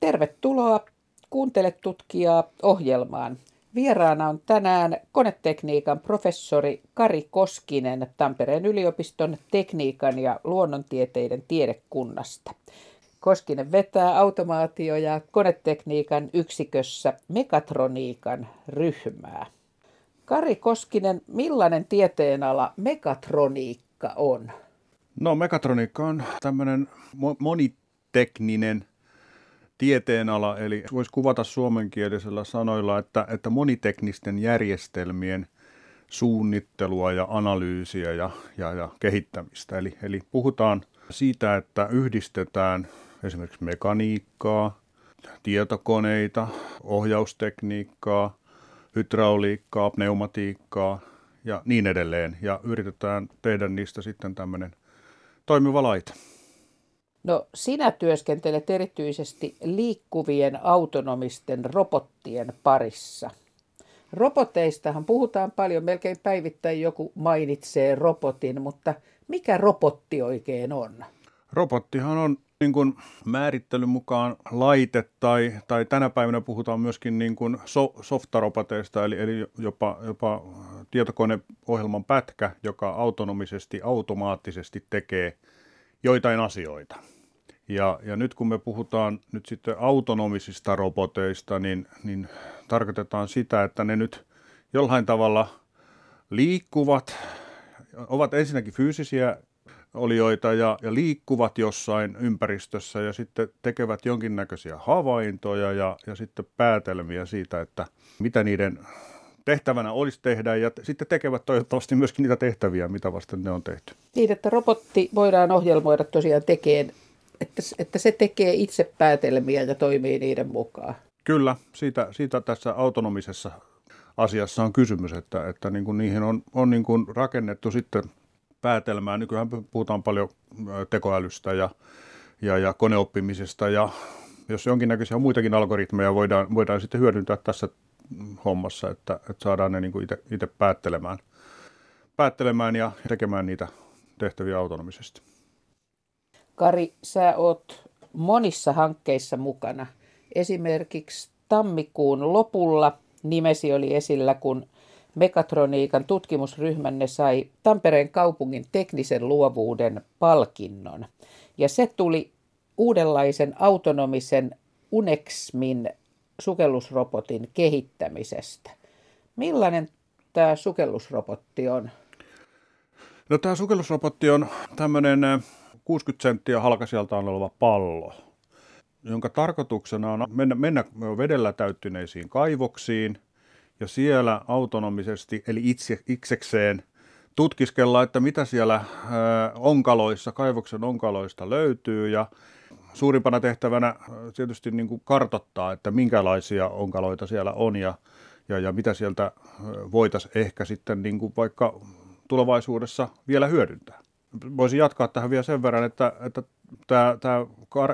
Tervetuloa Kuuntele tutkijaa ohjelmaan. Vieraana on tänään konetekniikan professori Kari Koskinen Tampereen yliopiston tekniikan ja luonnontieteiden tiedekunnasta. Koskinen vetää automaatio- ja konetekniikan yksikössä mekatroniikan ryhmää. Kari Koskinen, millainen tieteenala mekatroniikka on? No mekatroniikka on tämmöinen monitekninen tieteenala, eli voisi kuvata suomenkielisellä sanoilla, että, että moniteknisten järjestelmien suunnittelua ja analyysiä ja, ja, ja kehittämistä. Eli, eli puhutaan siitä, että yhdistetään esimerkiksi mekaniikkaa, tietokoneita, ohjaustekniikkaa, hydrauliikkaa, pneumatiikkaa ja niin edelleen. Ja yritetään tehdä niistä sitten tämmöinen toimiva laite. No sinä työskentelet erityisesti liikkuvien autonomisten robottien parissa. Roboteistahan puhutaan paljon, melkein päivittäin joku mainitsee robotin, mutta mikä robotti oikein on? Robottihan on niin kuin määrittelyn mukaan laite tai, tai tänä päivänä puhutaan myöskin niin kuin so, softaroboteista, eli, eli jopa, jopa tietokoneohjelman pätkä, joka autonomisesti, automaattisesti tekee joitain asioita. Ja, ja nyt kun me puhutaan nyt sitten autonomisista roboteista, niin, niin tarkoitetaan sitä, että ne nyt jollain tavalla liikkuvat, ovat ensinnäkin fyysisiä olioita ja, ja liikkuvat jossain ympäristössä ja sitten tekevät jonkinnäköisiä havaintoja ja, ja sitten päätelmiä siitä, että mitä niiden tehtävänä olisi tehdä ja sitten tekevät toivottavasti myöskin niitä tehtäviä, mitä vasten ne on tehty. Niin, että robotti voidaan ohjelmoida tosiaan tekeen, että, että se tekee itse päätelmiä ja toimii niiden mukaan. Kyllä, siitä, siitä tässä autonomisessa asiassa on kysymys, että, että niin kuin niihin on, on niin kuin rakennettu sitten päätelmää. Nykyään puhutaan paljon tekoälystä ja, ja, ja koneoppimisesta ja jos jonkinnäköisiä muitakin algoritmeja voidaan, voidaan sitten hyödyntää tässä hommassa, että, että saadaan ne niin kuin itse päättelemään, päättelemään ja tekemään niitä tehtäviä autonomisesti. Kari, sä oot monissa hankkeissa mukana. Esimerkiksi tammikuun lopulla nimesi oli esillä, kun Mekatroniikan tutkimusryhmänne sai Tampereen kaupungin teknisen luovuuden palkinnon. Ja se tuli uudenlaisen autonomisen Unexmin sukellusrobotin kehittämisestä. Millainen tämä sukellusrobotti on? No tämä sukellusrobotti on tämmöinen 60 senttiä halkasijaltaan oleva pallo, jonka tarkoituksena on mennä, mennä vedellä täyttyneisiin kaivoksiin ja siellä autonomisesti, eli itse, itsekseen tutkiskella, että mitä siellä onkaloissa, kaivoksen onkaloista löytyy ja suurimpana tehtävänä äh, tietysti niin kuin kartottaa, että minkälaisia onkaloita siellä on ja, ja, ja mitä sieltä äh, voitaisiin ehkä sitten niin kuin vaikka tulevaisuudessa vielä hyödyntää. Voisin jatkaa tähän vielä sen verran, että, että tämä, tämä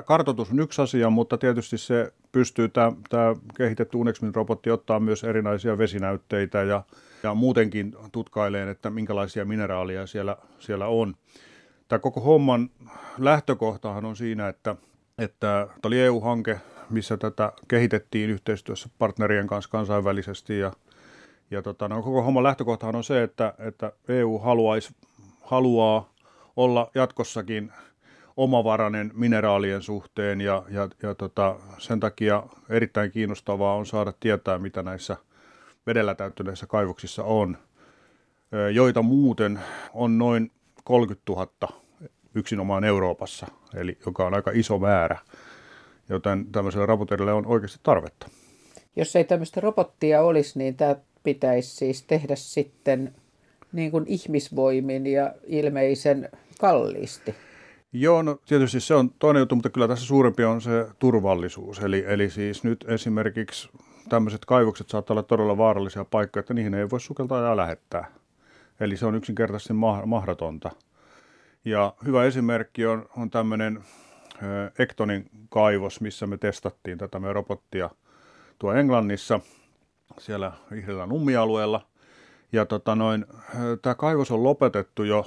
kartoitus on yksi asia, mutta tietysti se pystyy tämä, tämä kehitetty Unexmin robotti ottaa myös erinäisiä vesinäytteitä ja, ja muutenkin tutkaileen, että minkälaisia mineraaleja siellä, siellä on. Tämä koko homman lähtökohtahan on siinä, että, että tämä oli EU-hanke, missä tätä kehitettiin yhteistyössä partnerien kanssa kansainvälisesti ja, ja tota, no, koko homman lähtökohtahan on se, että, että EU haluaisi, haluaa olla jatkossakin omavarainen mineraalien suhteen ja, ja, ja tota, sen takia erittäin kiinnostavaa on saada tietää, mitä näissä vedellä täyttyneissä kaivoksissa on, joita muuten on noin 30 000 yksinomaan Euroopassa, eli joka on aika iso määrä, joten tämmöiselle raportoinnille on oikeasti tarvetta. Jos ei tämmöistä robottia olisi, niin tämä pitäisi siis tehdä sitten niin kuin ihmisvoimin ja ilmeisen kalliisti. Joo, no tietysti se on toinen juttu, mutta kyllä tässä suurempi on se turvallisuus. Eli, eli siis nyt esimerkiksi tämmöiset kaivokset saattaa olla todella vaarallisia paikkoja, että niihin ei voi sukeltaa ja lähettää. Eli se on yksinkertaisesti mahdotonta. Ja hyvä esimerkki on, on tämmöinen Ektonin kaivos, missä me testattiin tätä meidän robottia tuo Englannissa, siellä vihreällä nummialueella. Ja tota noin, tämä kaivos on lopetettu jo,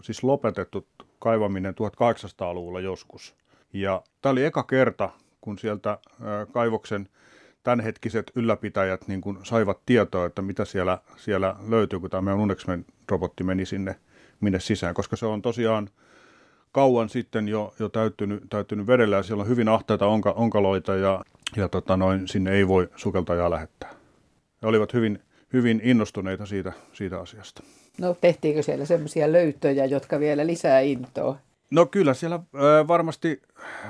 siis lopetettu kaivaminen 1800-luvulla joskus. Ja tämä oli eka kerta, kun sieltä kaivoksen tämänhetkiset ylläpitäjät niin kuin saivat tietoa, että mitä siellä, siellä löytyy, kun tämä meidän Unexmen-robotti meni sinne minne sisään, koska se on tosiaan kauan sitten jo, jo täyttynyt, täyttynyt vedellä ja siellä on hyvin ahtaita onka, onkaloita ja, ja tota noin, sinne ei voi sukeltajaa lähettää. He olivat hyvin, hyvin innostuneita siitä, siitä asiasta. No tehtiinkö siellä sellaisia löytöjä, jotka vielä lisää intoa? No kyllä siellä varmasti,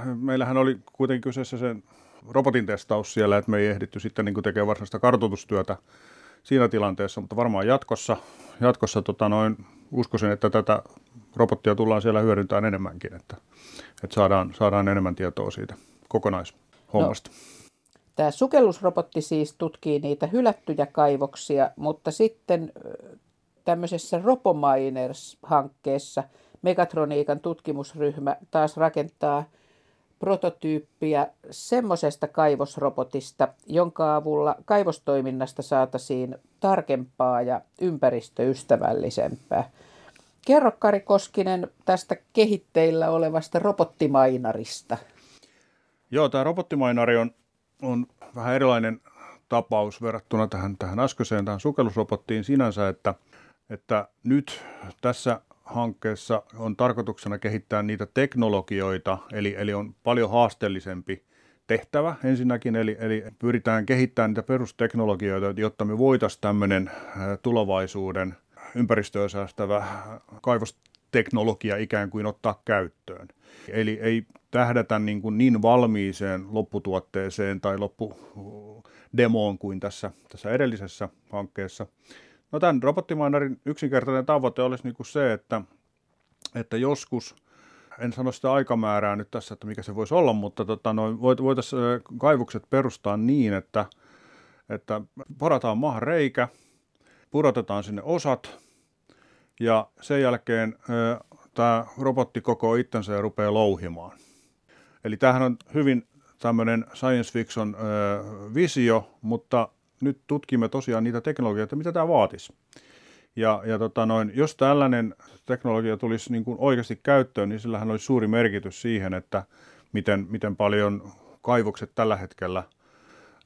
meillähän oli kuitenkin kyseessä sen robotin testaus siellä, että me ei ehditty sitten niin tekemään varsinaista kartoitustyötä siinä tilanteessa, mutta varmaan jatkossa, jatkossa tota noin, uskoisin, että tätä robottia tullaan siellä hyödyntämään enemmänkin, että, että saadaan, saadaan enemmän tietoa siitä kokonaishommasta. No, tämä sukellusrobotti siis tutkii niitä hylättyjä kaivoksia, mutta sitten tämmöisessä RoboMiners-hankkeessa Megatroniikan tutkimusryhmä taas rakentaa prototyyppiä semmoisesta kaivosrobotista, jonka avulla kaivostoiminnasta saataisiin tarkempaa ja ympäristöystävällisempää. Kerro Kari Koskinen tästä kehitteillä olevasta robottimainarista. Joo, tämä robottimainari on, on vähän erilainen tapaus verrattuna tähän, tähän äskeiseen, tähän sukellusrobottiin sinänsä, että, että nyt tässä hankkeessa on tarkoituksena kehittää niitä teknologioita, eli, eli on paljon haasteellisempi tehtävä ensinnäkin, eli, eli pyritään kehittämään niitä perusteknologioita, jotta me voitaisiin tämmöinen tulevaisuuden ympäristöä säästävä kaivosteknologia ikään kuin ottaa käyttöön. Eli ei tähdätä niin, kuin niin valmiiseen lopputuotteeseen tai loppudemoon kuin tässä, tässä edellisessä hankkeessa. No tämän robottimainarin yksinkertainen tavoite olisi niin kuin se, että, että joskus, en sano sitä aikamäärää nyt tässä, että mikä se voisi olla, mutta tota, no, voitaisiin kaivukset perustaa niin, että, että porataan maahan reikä, purotetaan sinne osat ja sen jälkeen tämä robotti koko itsensä ja rupeaa louhimaan. Eli tämähän on hyvin tämmöinen science fiction ö, visio, mutta nyt tutkimme tosiaan niitä teknologioita, mitä tämä vaatisi. Ja, ja tota noin, jos tällainen teknologia tulisi niin kuin oikeasti käyttöön, niin sillähän olisi suuri merkitys siihen, että miten, miten paljon kaivokset tällä hetkellä –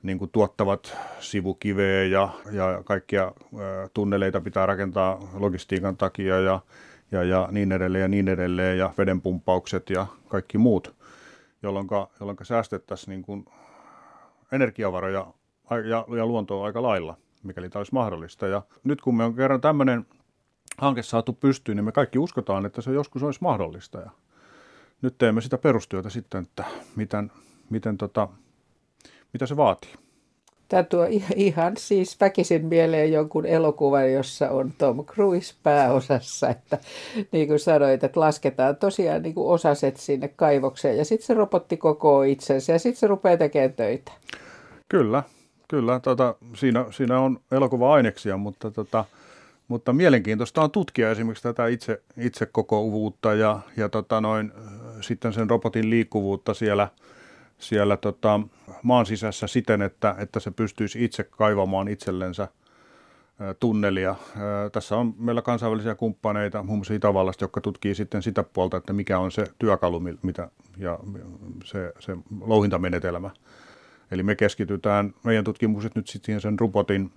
niin kuin tuottavat sivukiveä ja, ja kaikkia tunneleita pitää rakentaa logistiikan takia ja, ja, ja niin edelleen ja niin edelleen ja vedenpumppaukset ja kaikki muut, jolloin, jolloin säästettäisiin niin kuin energiavaroja ja, ja luontoa aika lailla, mikäli tämä olisi mahdollista. Ja nyt kun me on kerran tämmöinen hanke saatu pystyyn, niin me kaikki uskotaan, että se joskus olisi mahdollista. Ja nyt teemme sitä perustyötä sitten, että miten, miten tota, mitä se vaatii? Tämä tuo ihan siis väkisin mieleen jonkun elokuvan, jossa on Tom Cruise pääosassa, että niin kuin sanoit, että lasketaan tosiaan niin kuin osaset sinne kaivokseen ja sitten se robotti koko itsensä ja sitten se rupeaa tekemään töitä. Kyllä, kyllä. Tota, siinä, siinä on elokuva-aineksia, mutta, tota, mutta mielenkiintoista on tutkia esimerkiksi tätä itse, itsekokovuutta ja, ja tota noin, sitten sen robotin liikkuvuutta siellä – siellä tota, maan sisässä siten, että, että se pystyisi itse kaivamaan itsellensä tunnelia. Tässä on meillä kansainvälisiä kumppaneita, muun muassa Itävallasta, jotka tutkii sitten sitä puolta, että mikä on se työkalu mitä, ja se, se louhintamenetelmä. Eli me keskitytään, meidän tutkimukset nyt sitten sen robotin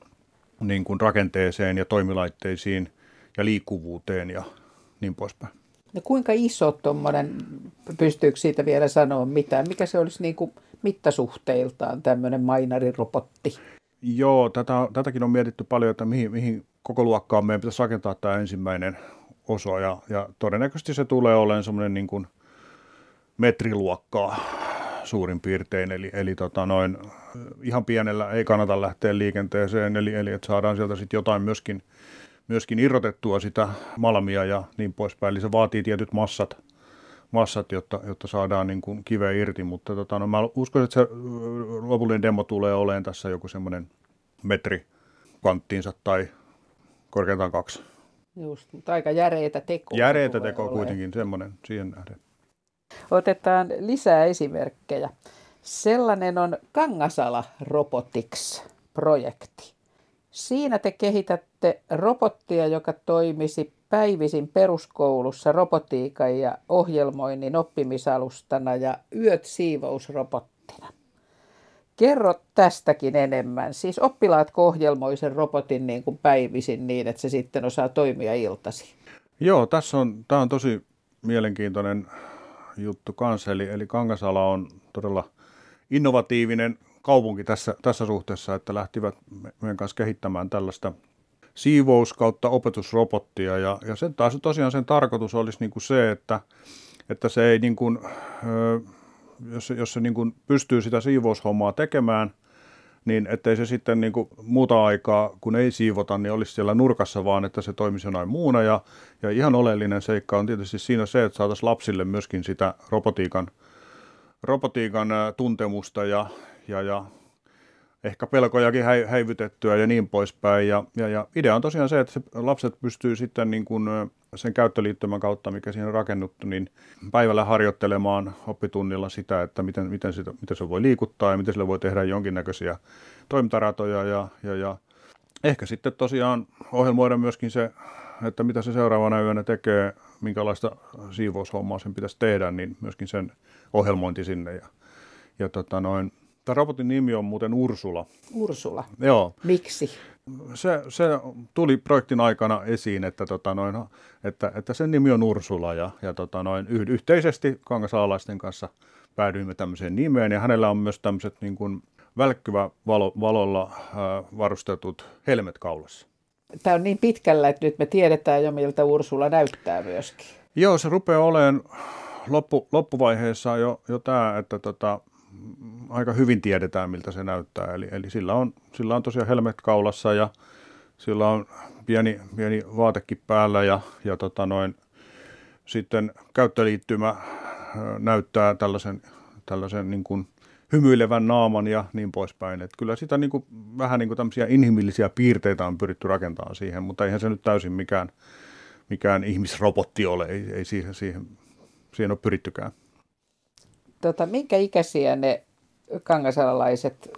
niin kuin rakenteeseen ja toimilaitteisiin ja liikkuvuuteen ja niin poispäin. No kuinka iso tuommoinen, pystyykö siitä vielä sanoa mitään? Mikä se olisi niin kuin mittasuhteiltaan tämmöinen mainarirobotti? Joo, tätä, tätäkin on mietitty paljon, että mihin, mihin koko luokkaan meidän pitäisi rakentaa tämä ensimmäinen osa. Ja, ja todennäköisesti se tulee olemaan semmoinen niin kuin metriluokkaa suurin piirtein. Eli, eli tota noin, ihan pienellä ei kannata lähteä liikenteeseen, eli, eli että saadaan sieltä sitten jotain myöskin – myöskin irrotettua sitä malmia ja niin poispäin. Eli se vaatii tietyt massat, massat jotta, jotta saadaan niin kuin kiveä irti, mutta tota, no, mä uskon, että se lopullinen demo tulee olemaan tässä joku semmoinen metri kanttiinsa tai korkeintaan kaksi. Just, mutta aika järeitä tekoa. Järeitä tekoa kuitenkin, semmoinen siihen nähden. Otetaan lisää esimerkkejä. Sellainen on Kangasala Robotics-projekti. Siinä te kehitätte robottia, joka toimisi päivisin peruskoulussa robotiikan ja ohjelmoinnin oppimisalustana ja yöt siivousrobotti. robottina. Kerro tästäkin enemmän. Siis oppilaat ohjelmoi sen robotin niin kuin päivisin niin, että se sitten osaa toimia iltasi. Joo, tässä on, tämä on tosi mielenkiintoinen juttu kanssa. Eli, eli Kangasala on todella innovatiivinen kaupunki tässä, tässä suhteessa, että lähtivät meidän kanssa kehittämään tällaista siivous kautta opetusrobottia. Ja, ja sen taas tosiaan sen tarkoitus olisi niin kuin se, että, että se ei niin kuin, jos jos se niin kuin pystyy sitä siivoushommaa tekemään, niin ettei se sitten niin kuin muuta aikaa, kun ei siivota, niin olisi siellä nurkassa, vaan että se toimisi jonain muuna. Ja, ja ihan oleellinen seikka on tietysti siinä se, että saataisiin lapsille myöskin sitä robotiikan, robotiikan tuntemusta ja, ja, ja ehkä pelkojakin häivytettyä ja niin poispäin. Ja, ja, ja idea on tosiaan se, että se lapset pystyy sitten niin kuin sen käyttöliittymän kautta, mikä siihen on rakennuttu, niin päivällä harjoittelemaan oppitunnilla sitä, että miten, miten, sitä, miten se voi liikuttaa ja miten sille voi tehdä jonkinnäköisiä toimintaratoja ja, ja, ja ehkä sitten tosiaan ohjelmoida myöskin se, että mitä se seuraavana yönä tekee, minkälaista siivoushommaa sen pitäisi tehdä, niin myöskin sen ohjelmointi sinne. Ja, ja tota noin, Tämä robotin nimi on muuten Ursula. Ursula? Joo. Miksi? Se, se tuli projektin aikana esiin, että, tota noin, että, että sen nimi on Ursula ja, ja tota noin, yhteisesti kangasaalaisten kanssa päädyimme tämmöiseen nimeen ja hänellä on myös tämmöiset niin kuin välkkyvä valo, valolla äh, varustetut helmet kaulassa. Tämä on niin pitkällä, että nyt me tiedetään jo miltä Ursula näyttää myöskin. Joo, se rupeaa olemaan loppu, loppuvaiheessa jo, jo tämä, että tota, aika hyvin tiedetään, miltä se näyttää. Eli, eli sillä, on, sillä on tosiaan helmet kaulassa ja sillä on pieni, pieni vaatekin päällä ja, ja tota noin, sitten käyttöliittymä näyttää tällaisen, tällaisen niin kuin hymyilevän naaman ja niin poispäin. Et kyllä sitä niin kuin, vähän niin kuin tämmöisiä inhimillisiä piirteitä on pyritty rakentamaan siihen, mutta eihän se nyt täysin mikään, mikään ihmisrobotti ole, ei, ei siihen, siihen, siihen ole pyrittykään tota, minkä ikäisiä ne kangasalalaiset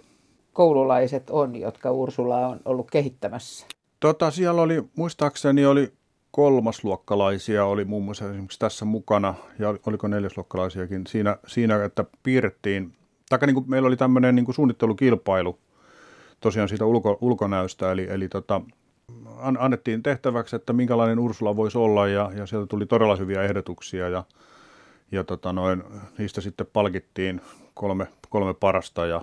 koululaiset on, jotka Ursula on ollut kehittämässä? Tota, siellä oli, muistaakseni oli kolmasluokkalaisia oli muun muassa esimerkiksi tässä mukana, ja oliko neljäsluokkalaisiakin, siinä, siinä että piirrettiin, tai niin kuin meillä oli tämmöinen niin kuin suunnittelukilpailu tosiaan siitä ulko, ulkonäöstä, eli, eli tota, annettiin tehtäväksi, että minkälainen Ursula voisi olla, ja, ja sieltä tuli todella hyviä ehdotuksia, ja ja tota noin, niistä sitten palkittiin kolme, kolme parasta ja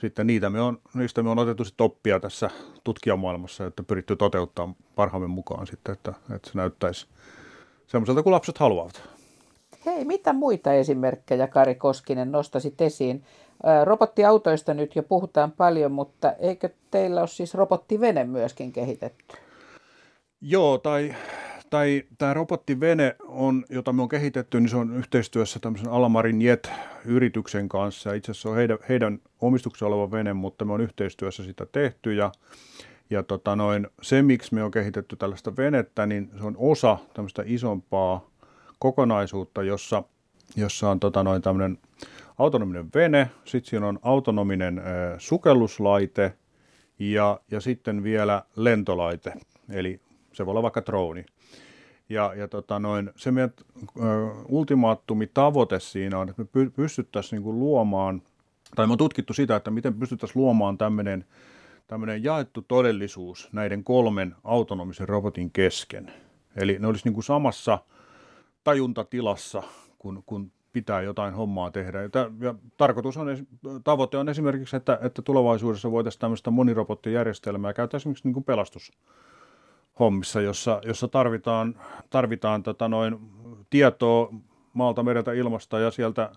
sitten niitä me on, niistä me on otettu sitten oppia tässä tutkijamaailmassa, että pyritty toteuttaa parhaamme mukaan sitten, että, että se näyttäisi semmoiselta kuin lapset haluavat. Hei, mitä muita esimerkkejä Kari Koskinen nostasit esiin? Robottiautoista nyt jo puhutaan paljon, mutta eikö teillä ole siis robottivene myöskin kehitetty? Joo, tai tai tämä robottivene, on, jota me on kehitetty, niin se on yhteistyössä tämmöisen Alamarin Jet-yrityksen kanssa. Itse asiassa se on heidän, heidän omistuksessa oleva vene, mutta me on yhteistyössä sitä tehty. Ja, ja tota noin, se, miksi me on kehitetty tällaista venettä, niin se on osa tämmöistä isompaa kokonaisuutta, jossa, jossa on tota noin tämmöinen autonominen vene, sitten siinä on autonominen sukelluslaite ja, ja sitten vielä lentolaite, eli se voi olla vaikka droni. Ja, ja tota noin, se meidän ultimaattumi tavoite siinä on, että me pystyttäisiin niin luomaan, tai me on tutkittu sitä, että miten pystyttäisiin luomaan tämmöinen tämmöinen jaettu todellisuus näiden kolmen autonomisen robotin kesken. Eli ne olisi niin kuin samassa tajuntatilassa, kun, kun pitää jotain hommaa tehdä. Ja, ja tarkoitus on, tavoite on esimerkiksi, että, että tulevaisuudessa voitaisiin tämmöistä monirobottijärjestelmää käyttää esimerkiksi niin kuin pelastus, hommissa, jossa, jossa tarvitaan, tarvitaan tota noin tietoa maalta, mereltä, ilmasta ja sieltä,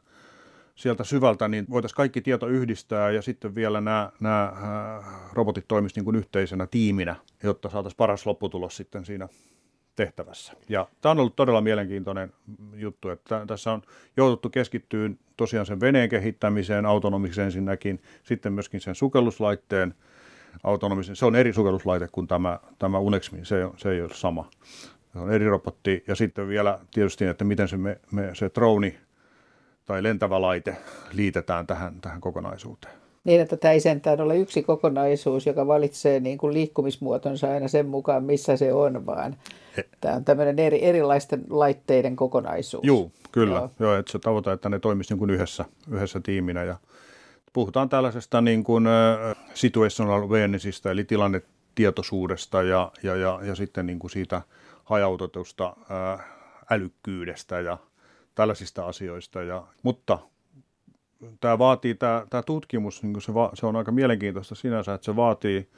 sieltä syvältä, niin voitaisiin kaikki tieto yhdistää ja sitten vielä nämä, nämä äh, robotit toimisivat niin kuin yhteisenä tiiminä, jotta saataisiin paras lopputulos sitten siinä tehtävässä. Ja tämä on ollut todella mielenkiintoinen juttu, että tässä on jouduttu keskittyyn tosiaan sen veneen kehittämiseen, autonomiseen ensinnäkin, sitten myöskin sen sukelluslaitteen autonomisen, se on eri sukelluslaite kuin tämä, tämä Unexmin, se, se ei ole sama. Se on eri robotti ja sitten vielä tietysti, että miten se, me, me, se droni tai lentävä laite liitetään tähän, tähän kokonaisuuteen. Niin, että tämä ei sentään ole yksi kokonaisuus, joka valitsee niin kuin liikkumismuotonsa aina sen mukaan, missä se on, vaan tämä on tämmöinen eri, erilaisten laitteiden kokonaisuus. Joo, kyllä. Joo. Joo, että se tavoite, että ne toimisi niin yhdessä, yhdessä tiiminä. Ja, Puhutaan tällaisesta niin kuin situational awarenessista, eli tilannetietoisuudesta ja, ja, ja, ja sitten niin kuin siitä hajautetusta älykkyydestä ja tällaisista asioista. Ja, mutta tämä vaatii, tämä, tämä tutkimus, niin se, va, se on aika mielenkiintoista sinänsä, että se vaatii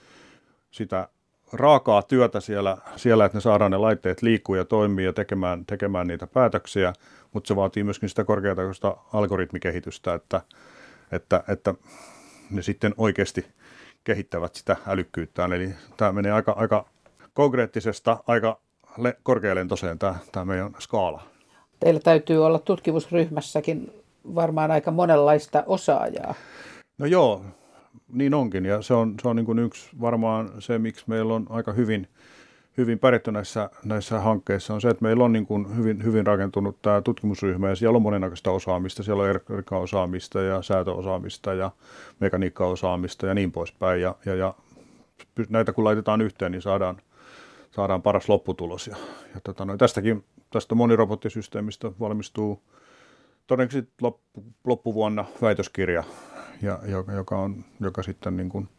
sitä raakaa työtä siellä, siellä, että ne saadaan ne laitteet liikkuu ja toimii ja tekemään, tekemään niitä päätöksiä, mutta se vaatii myöskin sitä korkeatasoista algoritmikehitystä, että, että, että ne sitten oikeasti kehittävät sitä älykkyyttään. Eli tämä menee aika, aika konkreettisesta aika le- korkealentoiseen tämä, tämä meidän skaala. Teillä täytyy olla tutkimusryhmässäkin varmaan aika monenlaista osaajaa. No joo, niin onkin. Ja se on, se on niin kuin yksi varmaan se, miksi meillä on aika hyvin, hyvin pärjätty näissä, näissä hankkeissa, on se, että meillä on niin kuin hyvin, hyvin rakentunut tämä tutkimusryhmä ja siellä on monenlaista osaamista. Siellä on erkka-osaamista ja säätöosaamista ja mekaniikkaosaamista ja niin poispäin. Ja, ja, ja näitä kun laitetaan yhteen, niin saadaan, saadaan paras lopputulos. Ja, ja tota, no, tästäkin, tästä monirobottisysteemistä valmistuu todennäköisesti loppu, loppuvuonna väitöskirja, ja, joka, joka, on, joka sitten niin kuin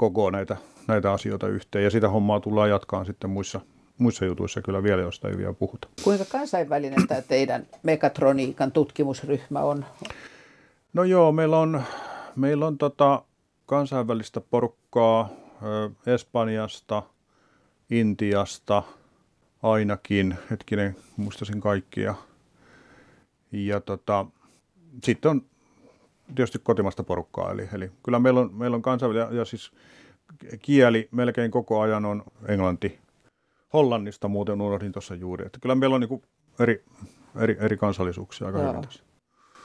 koko näitä, näitä asioita yhteen. Ja sitä hommaa tullaan jatkaan sitten muissa, muissa jutuissa kyllä vielä, josta ei vielä puhuta. Kuinka kansainvälinen tämä teidän mekatroniikan tutkimusryhmä on? No joo, meillä on, meillä on tota kansainvälistä porukkaa Espanjasta, Intiasta ainakin, hetkinen, muistasin kaikkia. Ja tota, sitten on tietysti kotimasta porukkaa, eli, eli kyllä meillä on, meillä on kansainvälinen, ja siis kieli melkein koko ajan on englanti. Hollannista muuten unohdin tuossa juuri, että kyllä meillä on niin eri, eri, eri kansallisuuksia aika hyvin tässä.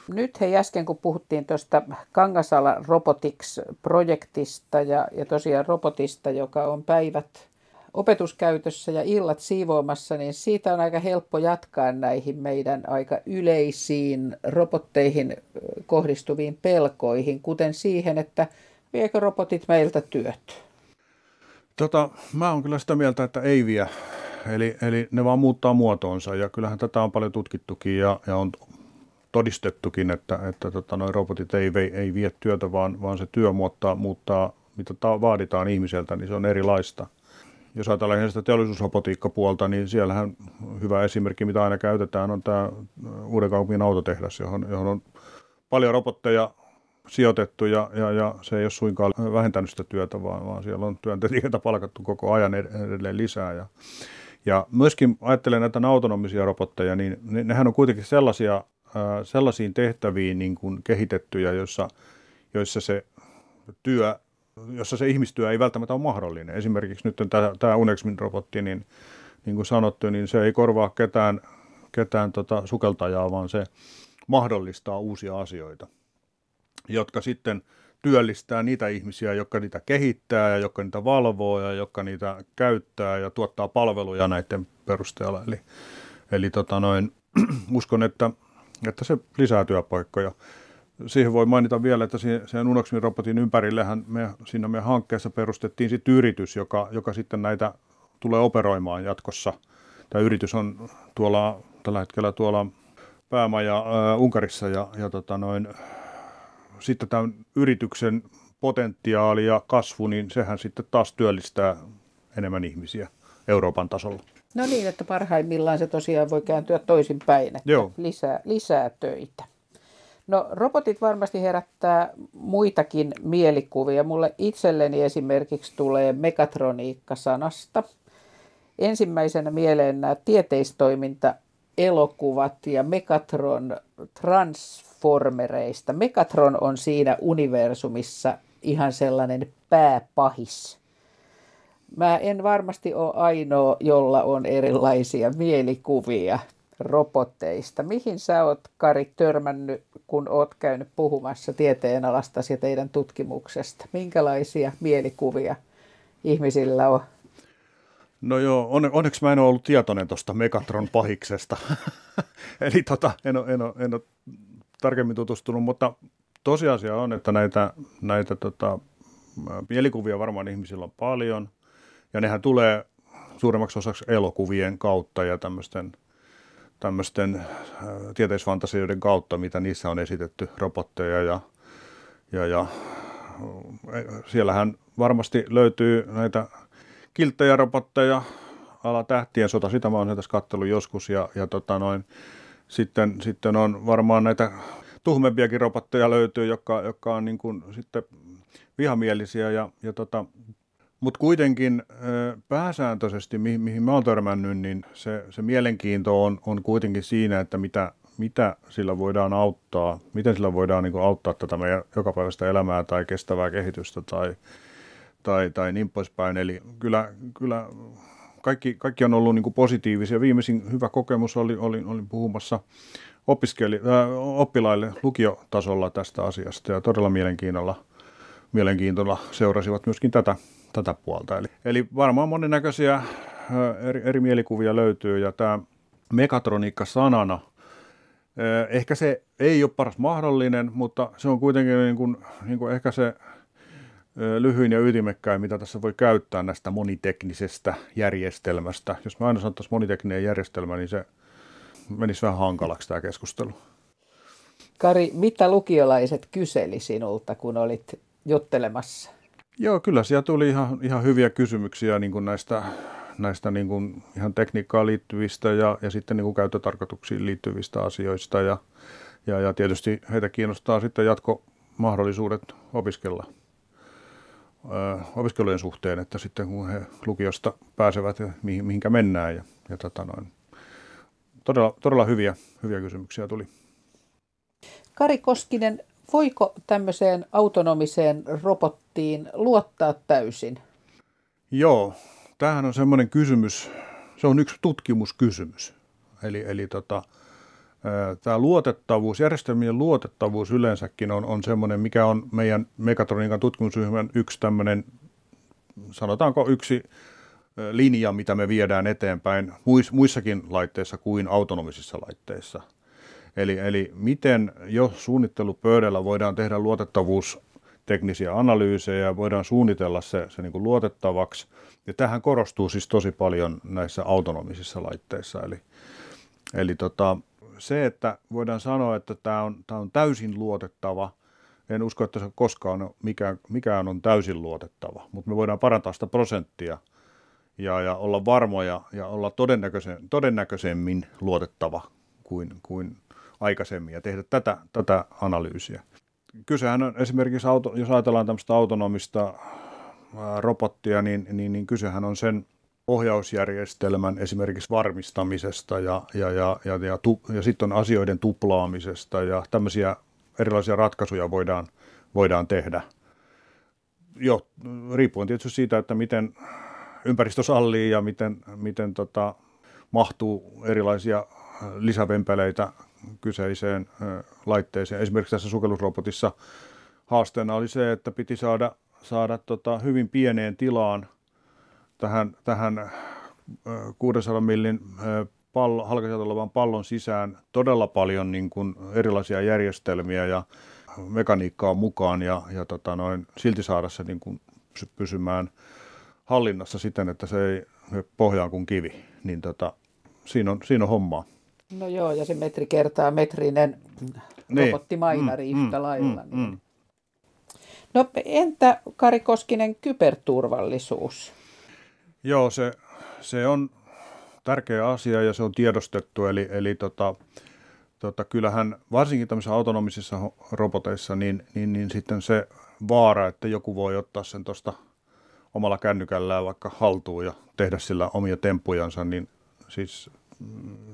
Nyt hei äsken, kun puhuttiin tuosta Kangasala Robotics-projektista ja, ja tosiaan robotista, joka on päivät opetuskäytössä ja illat siivoamassa, niin siitä on aika helppo jatkaa näihin meidän aika yleisiin robotteihin kohdistuviin pelkoihin, kuten siihen, että viekö robotit meiltä työt? Tota, mä oon kyllä sitä mieltä, että ei vie. Eli, eli ne vaan muuttaa muotoonsa ja kyllähän tätä on paljon tutkittukin ja, ja on todistettukin, että, että tota, noi robotit ei, ei, ei vie työtä, vaan, vaan se työ muuttaa, muuttaa, mitä ta- vaaditaan ihmiseltä, niin se on erilaista jos ajatellaan sitä teollisuusrobotiikkapuolta, niin siellähän hyvä esimerkki, mitä aina käytetään, on tämä uuden kaupungin autotehdas, johon, johon on paljon robotteja sijoitettu ja, ja, ja se ei ole suinkaan vähentänyt sitä työtä, vaan, vaan siellä on työntekijöitä palkattu koko ajan edelleen lisää. Ja, ja myöskin ajattelen näitä autonomisia robotteja, niin nehän on kuitenkin sellaisia, sellaisiin tehtäviin niin kuin kehitettyjä, joissa, joissa se työ jossa se ihmistyö ei välttämättä ole mahdollinen. Esimerkiksi nyt tämä, tämä Unexmin-robotti, niin, niin kuin sanottu, niin se ei korvaa ketään, ketään tota sukeltajaa, vaan se mahdollistaa uusia asioita, jotka sitten työllistää niitä ihmisiä, jotka niitä kehittää ja jotka niitä valvoo ja jotka niitä käyttää ja tuottaa palveluja näiden perusteella. Eli, eli tota noin, uskon, että, että se lisää työpaikkoja siihen voi mainita vielä, että sen Unoxmin robotin ympärillehän me siinä meidän hankkeessa perustettiin sitten yritys, joka, joka sitten näitä tulee operoimaan jatkossa. Tämä yritys on tuolla, tällä hetkellä tuolla päämaja äh, Unkarissa ja, ja tota noin, sitten tämän yrityksen potentiaali ja kasvu, niin sehän sitten taas työllistää enemmän ihmisiä Euroopan tasolla. No niin, että parhaimmillaan se tosiaan voi kääntyä toisinpäin, että Joo. Lisää, lisää töitä. No robotit varmasti herättää muitakin mielikuvia. Mulle itselleni esimerkiksi tulee mekatroniikka-sanasta. Ensimmäisenä mieleen nämä tieteistoiminta elokuvat ja Megatron Transformereista. Megatron on siinä universumissa ihan sellainen pääpahis. Mä en varmasti ole ainoa, jolla on erilaisia mielikuvia robotteista. Mihin sä oot, Kari, törmännyt, kun oot käynyt puhumassa tieteenalastasi ja teidän tutkimuksesta? Minkälaisia mielikuvia ihmisillä on? No joo, on, onneksi mä en ole ollut tietoinen tuosta Megatron pahiksesta. Eli tota, en, ole, en, ole, en ole tarkemmin tutustunut, mutta tosiasia on, että näitä, näitä tota, mielikuvia varmaan ihmisillä on paljon. Ja nehän tulee suuremmaksi osaksi elokuvien kautta ja tämmöisten – tämmöisten äh, tieteisfantasioiden kautta, mitä niissä on esitetty robotteja ja, ja, ja siellähän varmasti löytyy näitä kilttejä robotteja, ala tähtien sota, sitä mä oon tässä kattellut joskus, ja, ja tota noin, sitten, sitten on varmaan näitä tuhmempiakin robotteja löytyy, jotka, jotka on niin kuin sitten vihamielisiä, ja, ja tota, mutta kuitenkin pääsääntöisesti, mihin, mihin mä oon törmännyt, niin se, se mielenkiinto on, on kuitenkin siinä, että mitä, mitä sillä voidaan auttaa, miten sillä voidaan niin auttaa tätä meidän jokapäiväistä elämää tai kestävää kehitystä tai, tai, tai niin poispäin. Eli kyllä, kyllä kaikki, kaikki on ollut niin positiivisia. Viimeisin hyvä kokemus oli, oli, oli puhumassa opiskeli, äh, oppilaille lukiotasolla tästä asiasta ja todella mielenkiinnolla, mielenkiintoilla seurasivat myöskin tätä, tätä puolta. Eli, eli varmaan monennäköisiä eri, eri mielikuvia löytyy ja tämä mekatroniikka sanana, ehkä se ei ole paras mahdollinen, mutta se on kuitenkin niin kuin, niin kuin ehkä se lyhyin ja ytimekkäin, mitä tässä voi käyttää näistä moniteknisestä järjestelmästä. Jos mä aina sanottaisiin monitekninen järjestelmä, niin se menisi vähän hankalaksi tämä keskustelu. Kari, mitä lukiolaiset kyseli sinulta, kun olit juttelemassa? Joo, kyllä siellä tuli ihan, ihan hyviä kysymyksiä niin kuin näistä, näistä niin kuin ihan tekniikkaan liittyvistä ja, ja sitten niin kuin käyttötarkoituksiin liittyvistä asioista. Ja, ja, ja tietysti heitä kiinnostaa sitten jatkomahdollisuudet opiskella opiskelujen suhteen, että sitten kun he lukiosta pääsevät ja mihin, mihinkä mennään. Ja, ja tota noin. Todella, todella hyviä, hyviä kysymyksiä tuli. Kari Koskinen, voiko tämmöiseen autonomiseen robottiin luottaa täysin? Joo, tämähän on semmoinen kysymys, se on yksi tutkimuskysymys. Eli, eli tota, tämä luotettavuus, järjestelmien luotettavuus yleensäkin on, on semmoinen, mikä on meidän mekatroniikan tutkimusryhmän yksi tämmöinen, sanotaanko yksi linja, mitä me viedään eteenpäin muissakin laitteissa kuin autonomisissa laitteissa. Eli, eli miten jo suunnittelupöydällä voidaan tehdä luotettavuusteknisiä analyysejä, voidaan suunnitella se, se niin kuin luotettavaksi. Ja tähän korostuu siis tosi paljon näissä autonomisissa laitteissa. Eli, eli tota, se, että voidaan sanoa, että tämä on, tämä on täysin luotettava, en usko, että se koskaan on, mikään, mikään on täysin luotettava, mutta me voidaan parantaa sitä prosenttia ja, ja olla varmoja ja olla todennäköisen, todennäköisemmin luotettava kuin, kuin aikaisemmin ja tehdä tätä, tätä analyysiä. Kysehän on esimerkiksi, auto, jos ajatellaan tämmöistä autonomista robottia, niin, niin, niin kysehän on sen ohjausjärjestelmän esimerkiksi varmistamisesta ja, ja, ja, ja, ja, tu, ja sitten on asioiden tuplaamisesta ja tämmöisiä erilaisia ratkaisuja voidaan, voidaan tehdä. Jo, riippuen tietysti siitä, että miten ympäristö sallii ja miten, miten tota, mahtuu erilaisia lisävempeleitä kyseiseen laitteeseen. Esimerkiksi tässä sukellusrobotissa haasteena oli se, että piti saada, saada tota, hyvin pieneen tilaan – tähän, tähän 600 millin pallo, olevan pallon sisään todella paljon niin kuin erilaisia järjestelmiä ja mekaniikkaa mukaan ja, ja tota noin, silti saada se niin kuin pysymään hallinnassa siten, että se ei pohjaan kuin kivi. Niin tota, siinä, on, siinä on hommaa. No joo, ja se metri kertaa metrinen niin. robottimainari mm, yhtä mm, lailla. Mm, niin. mm. No entä Kari Koskinen, kyberturvallisuus? Joo, se, se on tärkeä asia ja se on tiedostettu, eli, eli tota, tota, kyllähän varsinkin tämmöisissä autonomisissa roboteissa, niin, niin, niin sitten se vaara, että joku voi ottaa sen tuosta omalla kännykällään vaikka haltuun ja tehdä sillä omia temppujansa, niin siis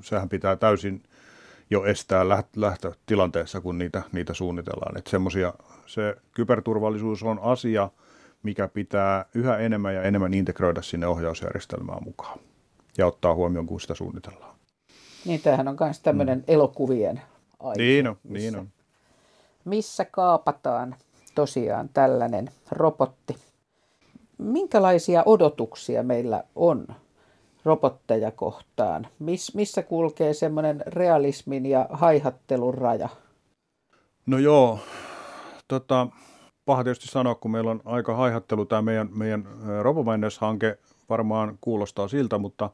sehän pitää täysin jo estää lähtötilanteessa, kun niitä, niitä suunnitellaan. Että se kyberturvallisuus on asia, mikä pitää yhä enemmän ja enemmän integroida sinne ohjausjärjestelmään mukaan ja ottaa huomioon, kun sitä suunnitellaan. Niin, tämähän on myös tämmöinen mm. elokuvien aihe. Niin on, missä, niin on. Missä kaapataan tosiaan tällainen robotti. Minkälaisia odotuksia meillä on robotteja kohtaan? Miss, missä kulkee semmoinen realismin ja haihattelun raja? No joo, tota, paha tietysti sanoa, kun meillä on aika haihattelu tämä meidän, meidän RoboMiners-hanke varmaan kuulostaa siltä, mutta,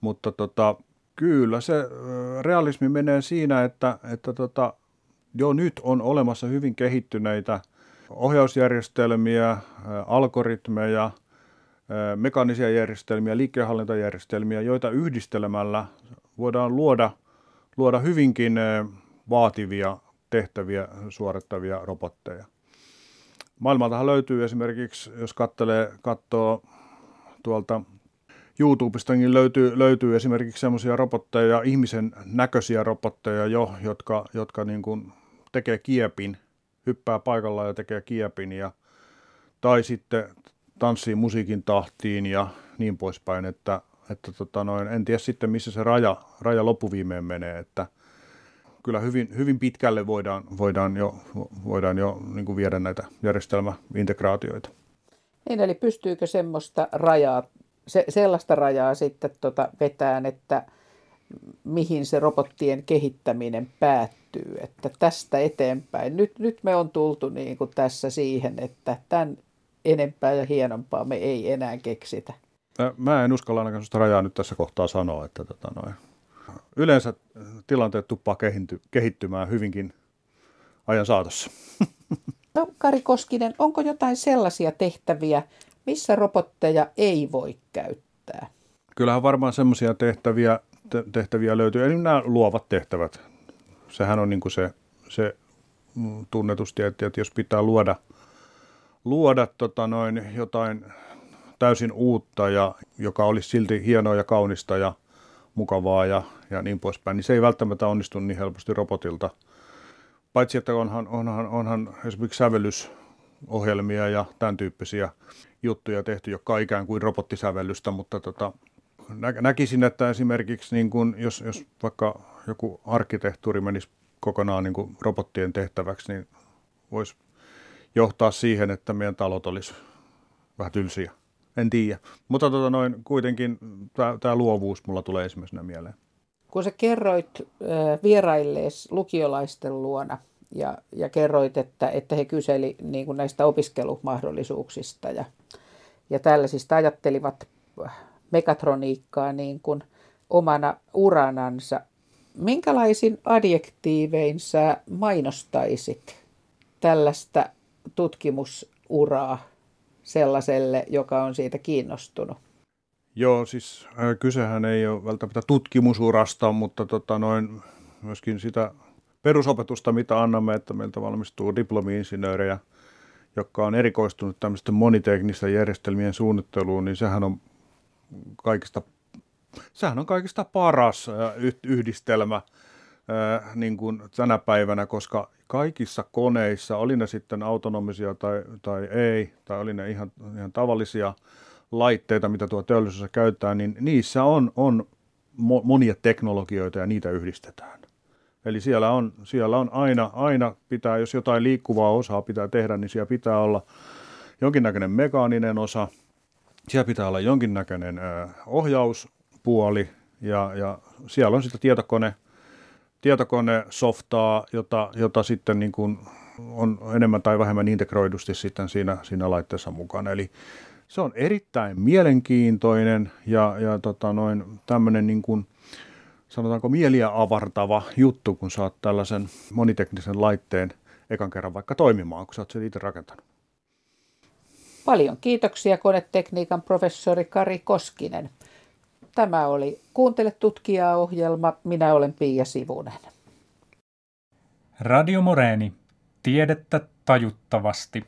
mutta tota, kyllä se realismi menee siinä, että, että tota, jo nyt on olemassa hyvin kehittyneitä ohjausjärjestelmiä, algoritmeja, mekaanisia järjestelmiä, liikkeenhallintajärjestelmiä, joita yhdistelemällä voidaan luoda, luoda hyvinkin vaativia tehtäviä suorittavia robotteja. Maailmaltahan löytyy esimerkiksi, jos katselee, katsoo tuolta YouTubesta niin löytyy, löytyy esimerkiksi semmoisia robotteja, ihmisen näköisiä robotteja jo, jotka, jotka niin kuin tekee kiepin, hyppää paikalla ja tekee kiepin, ja, tai sitten tanssii musiikin tahtiin ja niin poispäin, että, että tota noin, en tiedä sitten missä se raja, raja loppuviimeen menee, että kyllä hyvin, hyvin pitkälle voidaan, voidaan jo, voidaan jo niin kuin viedä näitä järjestelmäintegraatioita. Niin, eli pystyykö semmoista rajaa se, sellaista rajaa sitten tota vetään, että mihin se robottien kehittäminen päättyy. Että tästä eteenpäin. Nyt, nyt me on tultu niin kuin tässä siihen, että tämän enempää ja hienompaa me ei enää keksitä. Mä en uskalla ainakaan sellaista rajaa nyt tässä kohtaa sanoa, että tota noin. yleensä tilanteet tuppaa kehittymään hyvinkin ajan saatossa. No Kari Koskinen, onko jotain sellaisia tehtäviä, missä robotteja ei voi käyttää? Kyllähän varmaan semmoisia tehtäviä, tehtäviä löytyy. Eli nämä luovat tehtävät. Sehän on niin kuin se, se tunnetusti, että, että jos pitää luoda, luoda tota noin jotain täysin uutta, ja, joka olisi silti hienoa ja kaunista ja mukavaa ja, ja niin poispäin, niin se ei välttämättä onnistu niin helposti robotilta. Paitsi, että onhan, onhan, onhan esimerkiksi sävellysohjelmia ja tämän tyyppisiä juttuja tehty, jotka on ikään kuin robottisävellystä, mutta tota, nä- näkisin, että esimerkiksi niin kun, jos, jos vaikka joku arkkitehtuuri menisi kokonaan niin kuin robottien tehtäväksi, niin voisi johtaa siihen, että meidän talot olisi vähän tylsiä. En tiedä. Mutta tota noin, kuitenkin tämä luovuus mulla tulee ensimmäisenä mieleen. Kun sä kerroit äh, vieraillees lukiolaisten luona ja, ja kerroit, että, että he kyseli niin kuin näistä opiskelumahdollisuuksista ja ja tällaisista ajattelivat mekatroniikkaa niin kuin omana uranansa. Minkälaisin adjektiivein sä mainostaisit tällaista tutkimusuraa sellaiselle, joka on siitä kiinnostunut? Joo, siis äh, kysehän ei ole välttämättä tutkimusurasta, mutta tota noin, myöskin sitä perusopetusta, mitä annamme, että meiltä valmistuu diplomi-insinöörejä – joka on erikoistunut tämmöisten moniteknisten järjestelmien suunnitteluun, niin sehän on kaikista, sehän on kaikista paras yhdistelmä niin kuin tänä päivänä, koska kaikissa koneissa, oli ne sitten autonomisia tai, tai ei, tai oli ne ihan, ihan tavallisia laitteita, mitä tuo teollisuudessa käyttää, niin niissä on, on monia teknologioita ja niitä yhdistetään. Eli siellä on, siellä on aina, aina pitää, jos jotain liikkuvaa osaa pitää tehdä, niin siellä pitää olla jonkinnäköinen mekaaninen osa, siellä pitää olla jonkinnäköinen ohjauspuoli ja, ja siellä on sitten tietokone, tietokone softaa, jota, jota sitten niin kuin on enemmän tai vähemmän integroidusti sitten siinä, siinä laitteessa mukana. Eli se on erittäin mielenkiintoinen ja, ja tota noin, tämmöinen niin kuin – sanotaanko mieliä avartava juttu, kun saat tällaisen moniteknisen laitteen ekan kerran vaikka toimimaan, kun sä oot sen itse rakentanut. Paljon kiitoksia konetekniikan professori Kari Koskinen. Tämä oli Kuuntele tutkijaa ohjelma. Minä olen Pia Sivunen. Radio Moreeni. Tiedettä tajuttavasti.